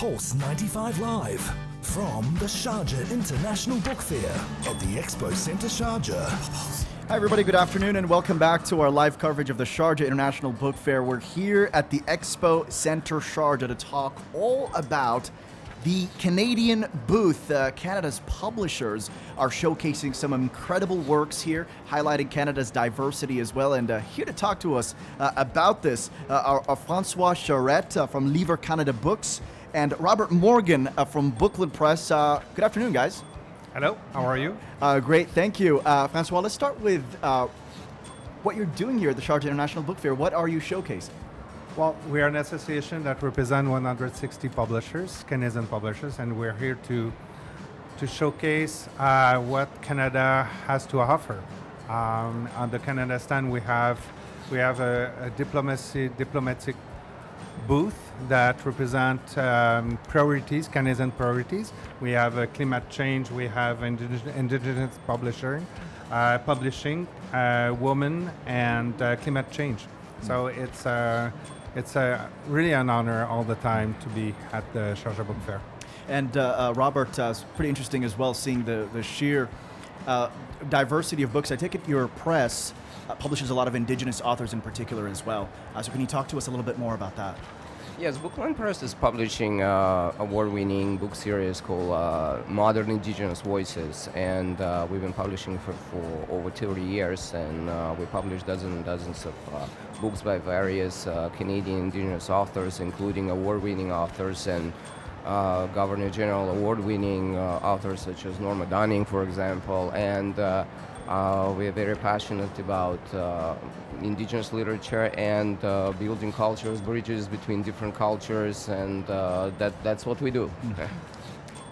Pulse 95 Live from the Sharjah International Book Fair at the Expo Centre Sharjah. Hi, everybody. Good afternoon, and welcome back to our live coverage of the Sharjah International Book Fair. We're here at the Expo Center Sharjah to talk all about the Canadian booth. Uh, Canada's publishers are showcasing some incredible works here, highlighting Canada's diversity as well. And uh, here to talk to us uh, about this uh, are, are, Francois Charette uh, from Livres Canada Books and Robert Morgan uh, from Bookland Press. good afternoon, guys. Hello, how are you? Uh, great, thank you. Uh, Francois, let's start with uh, what you're doing here at the Sharjah International Book Fair. What are you showcasing? Well, we are an association that represents 160 publishers, Canadian publishers, and we're here to to showcase uh, what Canada has to offer. Um, on the Canada stand, we have we have a, a diplomacy diplomatic booth that represent um, priorities, Canadian priorities. We have uh, climate change, we have indigenous, indigenous publishing, uh, publishing, uh, women, and uh, climate change. So it's uh, it's uh, really an honor all the time to be at the Sharjah Book Fair. And Robert, it's pretty interesting as well seeing the the sheer diversity of books. I take it your press uh, publishes a lot of indigenous authors in particular as well. Uh, so can you talk to us a little bit more about that? Yes, Bookland Press is publishing uh, award-winning book series called uh, Modern Indigenous Voices, and uh, we've been publishing for, for over 30 years, and uh, we publish dozens and dozens of uh, books by various uh, Canadian Indigenous authors, including award-winning authors and Governor General award-winning authors such as Norma Dunning, for example, and uh, we are very passionate about uh, indigenous literature and uh, building cultures, bridges between different cultures, and uh, that, that's what we do. Mm-hmm.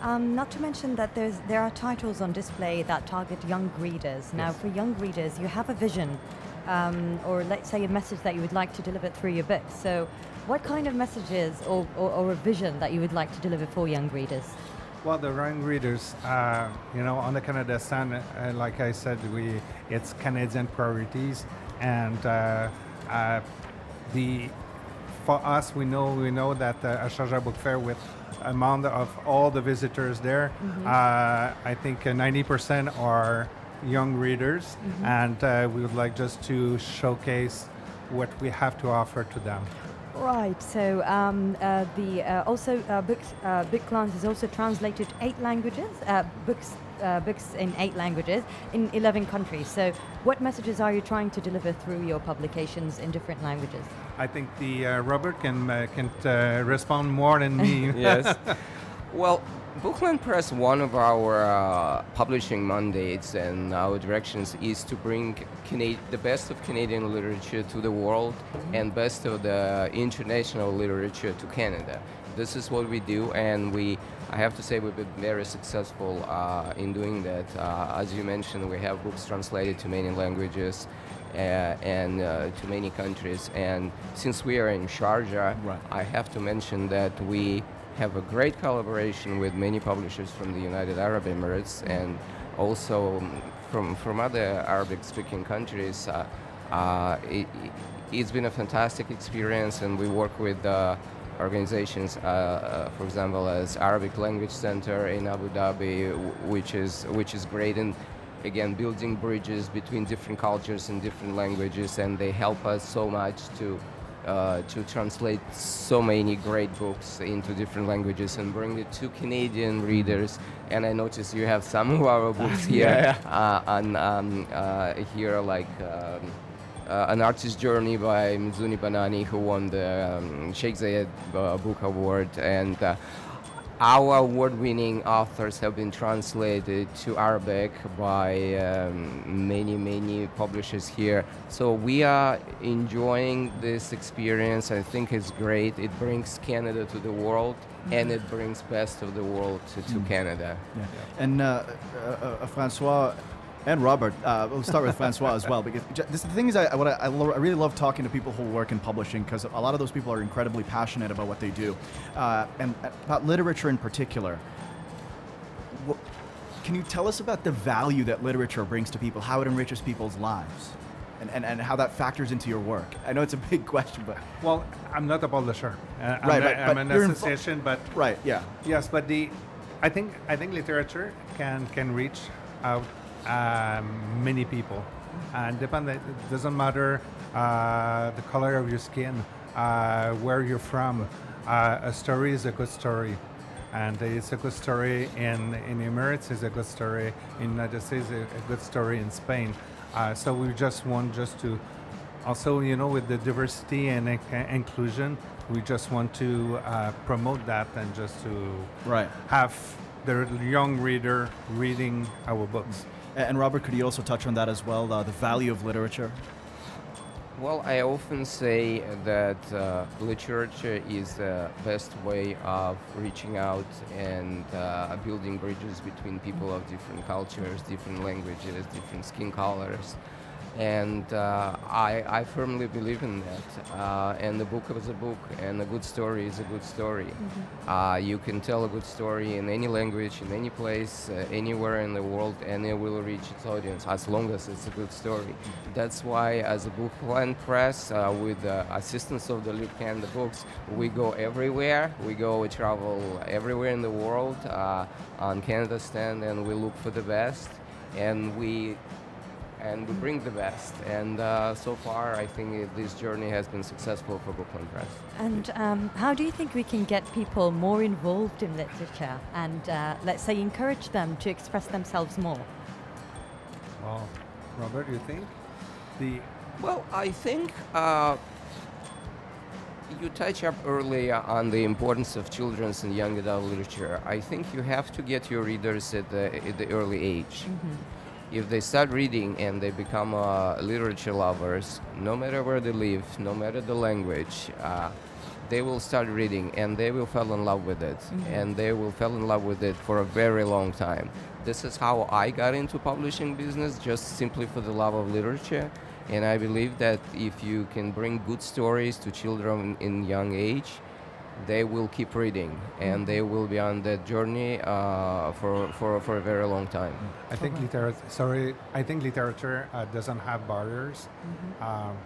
Um, not to mention that there's, there are titles on display that target young readers. Now, yes. for young readers, you have a vision, um, or let's say a message that you would like to deliver through your books. So, what kind of messages or, or, or a vision that you would like to deliver for young readers? Well, the young readers, uh, you know, on the Canada stand, uh, like I said, we it's Canadian priorities, and uh, uh the for us, we know we know that the Sharjah Book Fair with amount of all the visitors there, mm-hmm. Uh, I think 90% uh, are young readers, mm-hmm. and we would like just to showcase what we have to offer to them. Right. So um, uh, the uh, also uh, books uh, Booklands is also translated eight languages. Uh, books uh, books in eight languages in 11 countries. So, what messages are you trying to deliver through your publications in different languages? I think the Robert can can respond more than me. yes. Well, Bookland Press, one of our uh, publishing mandates and our directions is to bring Cana- the best of Canadian literature to the world and best of the international literature to Canada. This is what we do, and we, I have to say, we've been very successful uh, in doing that. Uh, as you mentioned, we have books translated to many languages. Uh, and uh, to many countries. And since we are in Sharjah, right. I have to mention that we have a great collaboration with many publishers from the United Arab Emirates and also from, from other Arabic speaking countries. Uh, uh, it, has been a fantastic experience, and we work with uh, organizations, uh, uh, for example, as Arabic Language Center in Abu Dhabi, which is, which is great. And again, building bridges between different cultures and different languages, and they help us so much to uh, to translate so many great books into different languages and bring it to Canadian readers. And I noticed you have some of our books here yeah, yeah. Uh, on um, uh, here, like. Um, uh, an artist's journey by Mizuni Banani, who won the um, Sheikh Zayed uh, Book Award, and uh, our award-winning authors have been translated to Arabic by um, many, many publishers here. So we are enjoying this experience. I think it's great. It brings Canada to the world, mm-hmm. and it brings best of the world to, to mm-hmm. Canada. Yeah. And uh, uh, uh Francois, and Robert. Uh, we'll start with Francois as well because this, the thing is, I, what I, I, lo- I, really love talking to people who work in publishing because a lot of those people are incredibly passionate about what they do, uh, and about literature in particular. can you tell us about the value that literature brings to people, how it enriches people's lives? and, and, and how that factors into your work? I know it's a big question, but Well, I'm not a publisher. Uh, I'm, Right, a- right, I'm an association, but right, yeah, yes, but the I think I think literature can can reach out um, many people, and depend. It doesn't matter uh, the color of your skin, uh, where you're from. Uh, a story is a good story, and it's a good story in in the Emirates. It's a good story in United States. A, a good story in Spain. Uh, so we just want just to also, you know, with the diversity and inc- inclusion, we just want to uh, promote that and just to right. have the young reader reading our books. And Robert, could you also touch on that as well? Uh, the value of literature. Well, I often say that uh, literature is the best way of reaching out and uh, building bridges between people of different cultures, different languages, different skin colors. And uh, I, I firmly believe in that. Uh, and the book is a book, and a good story is a good story. Uh, you can tell a good story in any language, in any place, uh, anywhere in the world, and it will reach its audience as long as it's a good story. That's why, as a Bookland Press, uh, with the assistance of the Livres Canada Books, we go everywhere. We go, we travel everywhere in the world uh, on Canada stand, and we look for the best, and we and we bring the best. And uh, so far, I think this journey has been successful for Bookland Press. And um, how do you think we can get people more involved in literature and, uh, let's say, encourage them to express themselves more? Well, Robert, you think? The Well, I think uh, you touch up earlier on the importance of children's and young adult literature. I think you have to get your readers at the, at the early age. If they start reading and they become uh, literature lovers, no matter where they live, no matter the language, uh, they will start reading and they will fall in love with it. And they will fall in love with it for a very long time. This is how I got into publishing business, just simply for the love of literature. And I believe that if you can bring good stories to children in young age, they will keep reading and they will be on that journey uh, for, for, for a very long time. I think literature. Sorry, I think literature uh, doesn't have barriers. Um,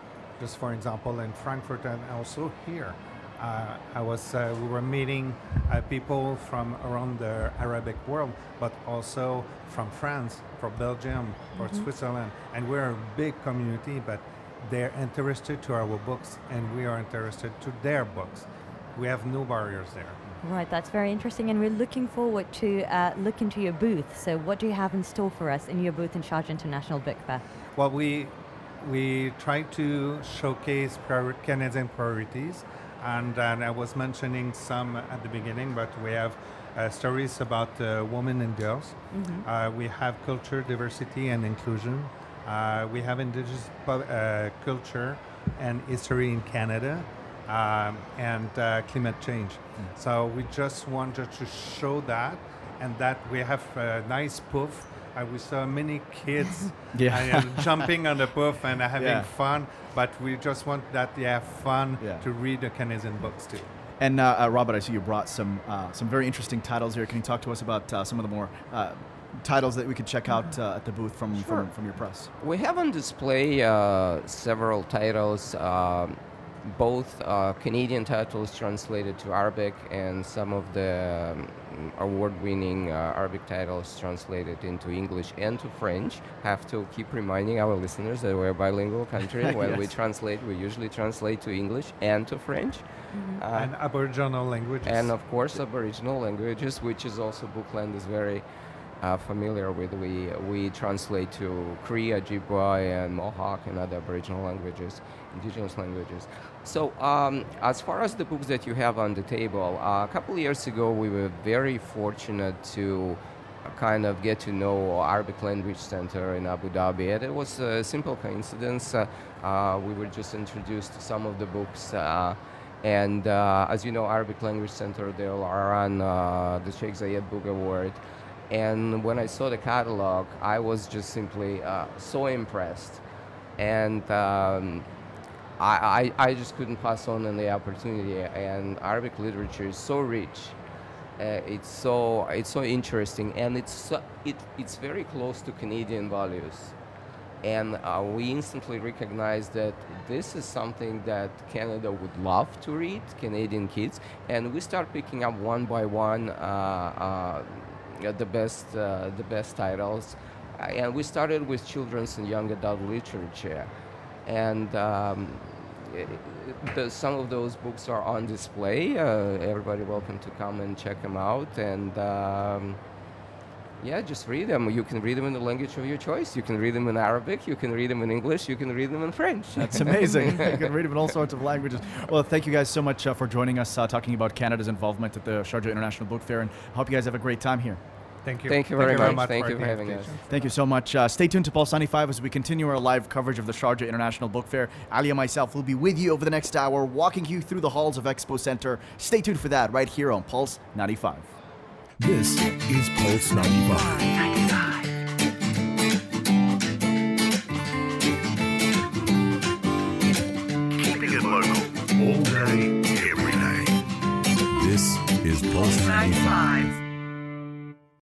just for example, in Frankfurt and also here, uh, I was uh, we were meeting uh, people from around the Arabic world, but also from France, from Belgium, or Switzerland, and we're a big community. But they're interested to our books, and we are interested to their books. We have no barriers there. Right, that's very interesting, and we're looking forward to uh, look into your booth. So, what do you have in store for us in your booth in Sharjah International Book Fair? Well, we we try to showcase prior- Canadian priorities, and, and I was mentioning some at the beginning, but we have uh, stories about uh, women and girls. Uh, we have culture, diversity, and inclusion. Uh, we have indigenous uh, culture and history in Canada. Um, and uh, climate change. So we just wanted to show that, and that we have a nice poof. Uh, we saw many kids Yeah. uh, jumping on the poof and having Yeah. fun, but we just want that they have fun Yeah. to read the Canadian books too. And uh, uh, Robert, I see you brought some uh, some very interesting titles here. Can you talk to us about uh, some of the more uh, titles that we could check out uh, at the booth from, Sure. from from your press? We have on display uh, several titles, um, both uh, Canadian titles translated to Arabic and some of the um, award-winning uh, Arabic titles translated into English and to French. Have to keep reminding our listeners that we're a bilingual country. when we translate, we usually translate to English and to French. Uh, and Aboriginal languages. and of course Aboriginal languages, which is also Bookland is very uh, familiar with. We we translate to Cree, Ojibwa, and Mohawk and other Aboriginal languages, indigenous languages. So um, as far as the books that you have on the table, uh, a couple years ago we were very fortunate to kind of get to know Arabic Language Center in Abu Dhabi, and it was a simple coincidence. Uh, uh, we were just introduced to some of the books. Uh, and uh, as you know, Arabic Language Center, they are on uh, the Sheikh Zayed Book Award. And when I saw the catalog, I was just simply uh, so impressed. And um, I, I, I just couldn't pass on the opportunity. And Arabic literature is so rich. Uh, it's so it's so interesting, and it's so, it, it's very close to Canadian values. and uh, we instantly recognized that this is something that Canada would love to read, Canadian kids, and we start picking up one by one uh, the best uh, the best titles, uh, and we started with children's and young adult literature, and. Um, the, some of those books are on display. Uh, everybody welcome to come and check them out. And um, yeah, just read them. You can read them in the language of your choice. You can read them in Arabic. You can read them in English. You can read them in French. That's amazing. you can read them in all sorts of languages. Well, thank you guys so much uh, for joining us, uh, talking about Canada's involvement at the Sharjah International Book Fair, and hope you guys have a great time here. Thank you. Thank you very, very much. Thank you for the having us. Thank you so much. Uh, stay tuned to Pulse 95 as we continue our live coverage of the Sharjah International Book Fair. Ali and myself will be with you over the next hour, walking you through the halls of Expo Center. Stay tuned for that right here on Pulse 95. This is Pulse 95. Keeping it local all day, every day. This is Pulse 95.